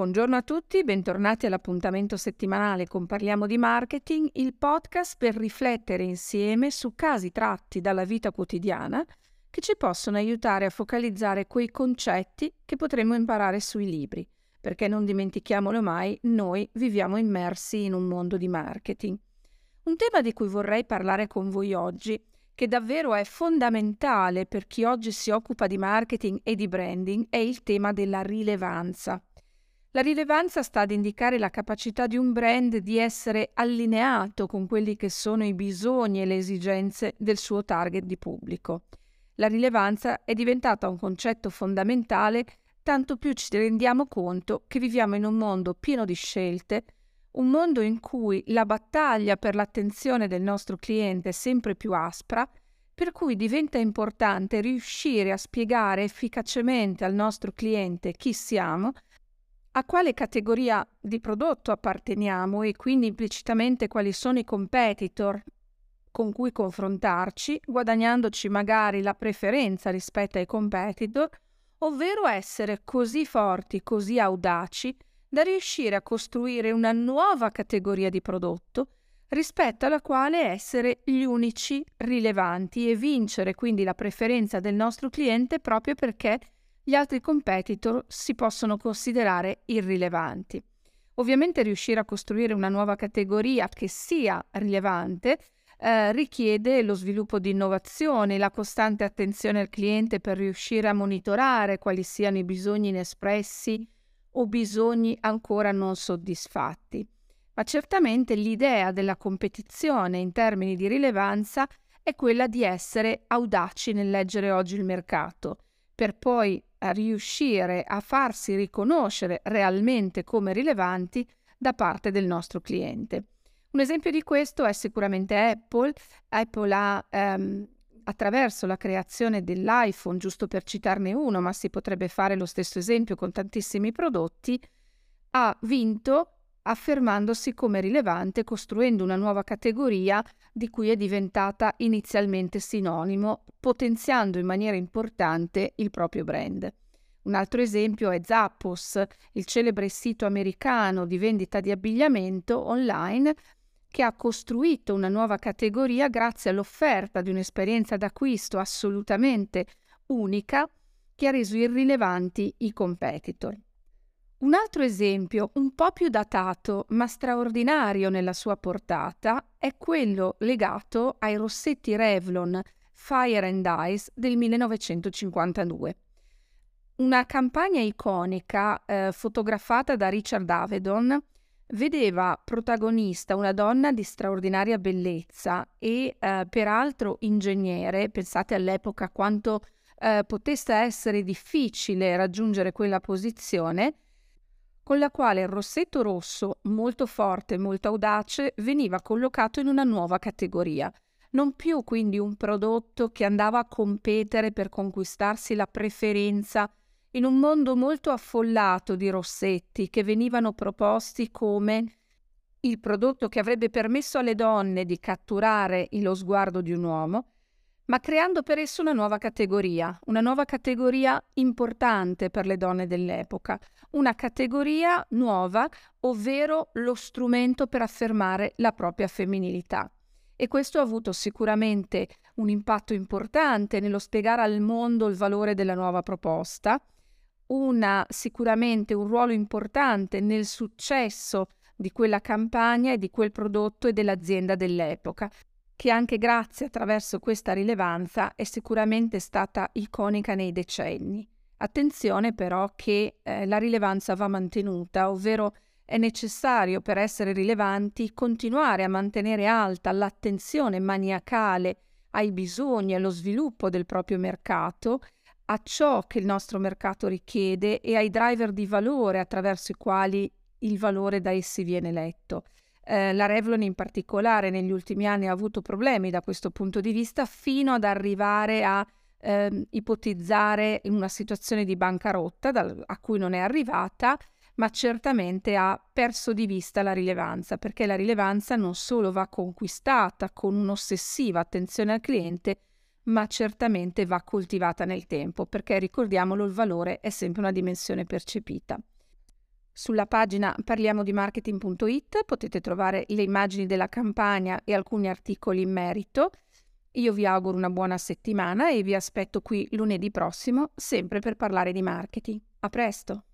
Buongiorno a tutti, bentornati all'appuntamento settimanale con Parliamo di Marketing, il podcast per riflettere insieme su casi tratti dalla vita quotidiana che ci possono aiutare a focalizzare quei concetti che potremmo imparare sui libri, perché non dimentichiamolo mai, noi viviamo immersi in un mondo di marketing. Un tema di cui vorrei parlare con voi oggi, che davvero è fondamentale per chi oggi si occupa di marketing e di branding, è il tema della rilevanza. La rilevanza sta ad indicare la capacità di un brand di essere allineato con quelli che sono i bisogni e le esigenze del suo target di pubblico. La rilevanza è diventata un concetto fondamentale tanto più ci rendiamo conto che viviamo in un mondo pieno di scelte, un mondo in cui la battaglia per l'attenzione del nostro cliente è sempre più aspra, per cui diventa importante riuscire a spiegare efficacemente al nostro cliente chi siamo, a quale categoria di prodotto apparteniamo e quindi implicitamente quali sono i competitor con cui confrontarci, guadagnandoci magari la preferenza rispetto ai competitor, ovvero essere così forti, così audaci da riuscire a costruire una nuova categoria di prodotto rispetto alla quale essere gli unici rilevanti e vincere quindi la preferenza del nostro cliente proprio perché gli altri competitor si possono considerare irrilevanti. Ovviamente riuscire a costruire una nuova categoria che sia rilevante eh, richiede lo sviluppo di innovazioni, la costante attenzione al cliente per riuscire a monitorare quali siano i bisogni inespressi o bisogni ancora non soddisfatti. Ma certamente l'idea della competizione in termini di rilevanza è quella di essere audaci nel leggere oggi il mercato, per poi riuscire a farsi riconoscere realmente come rilevanti da parte del nostro cliente. Un esempio di questo è sicuramente Apple. Apple ha ehm, attraverso la creazione dell'iPhone, giusto per citarne uno, ma si potrebbe fare lo stesso esempio con tantissimi prodotti, ha vinto affermandosi come rilevante, costruendo una nuova categoria di cui è diventata inizialmente sinonimo, potenziando in maniera importante il proprio brand. Un altro esempio è Zappos, il celebre sito americano di vendita di abbigliamento online che ha costruito una nuova categoria grazie all'offerta di un'esperienza d'acquisto assolutamente unica che ha reso irrilevanti i competitor. Un altro esempio, un po' più datato ma straordinario nella sua portata, è quello legato ai rossetti Revlon Fire and Ice del 1952. Una campagna iconica eh, fotografata da Richard Avedon vedeva protagonista una donna di straordinaria bellezza e eh, peraltro ingegnere, pensate all'epoca quanto eh, potesse essere difficile raggiungere quella posizione, con la quale il rossetto rosso, molto forte e molto audace, veniva collocato in una nuova categoria. Non più quindi un prodotto che andava a competere per conquistarsi la preferenza in un mondo molto affollato di rossetti che venivano proposti come il prodotto che avrebbe permesso alle donne di catturare lo sguardo di un uomo, ma creando per esso una nuova categoria, una nuova categoria importante per le donne dell'epoca, una categoria nuova, ovvero lo strumento per affermare la propria femminilità. E questo ha avuto sicuramente un impatto importante nello spiegare al mondo il valore della nuova proposta, una, sicuramente un ruolo importante nel successo di quella campagna e di quel prodotto e dell'azienda dell'epoca, che anche grazie attraverso questa rilevanza è sicuramente stata iconica nei decenni. Attenzione però che eh, la rilevanza va mantenuta, ovvero è necessario per essere rilevanti continuare a mantenere alta l'attenzione maniacale ai bisogni e allo sviluppo del proprio mercato, a ciò che il nostro mercato richiede e ai driver di valore attraverso i quali il valore da essi viene letto. Eh, la Revlon in particolare negli ultimi anni ha avuto problemi da questo punto di vista fino ad arrivare a eh, ipotizzare una situazione di bancarotta dal, a cui non è arrivata, ma certamente ha perso di vista la rilevanza, perché la rilevanza non solo va conquistata con un'ossessiva attenzione al cliente, ma certamente va coltivata nel tempo, perché ricordiamolo, il valore è sempre una dimensione percepita. Sulla pagina parliamodimarketing.it potete trovare le immagini della campagna e alcuni articoli in merito. Io vi auguro una buona settimana e vi aspetto qui lunedì prossimo, sempre per parlare di marketing. A presto!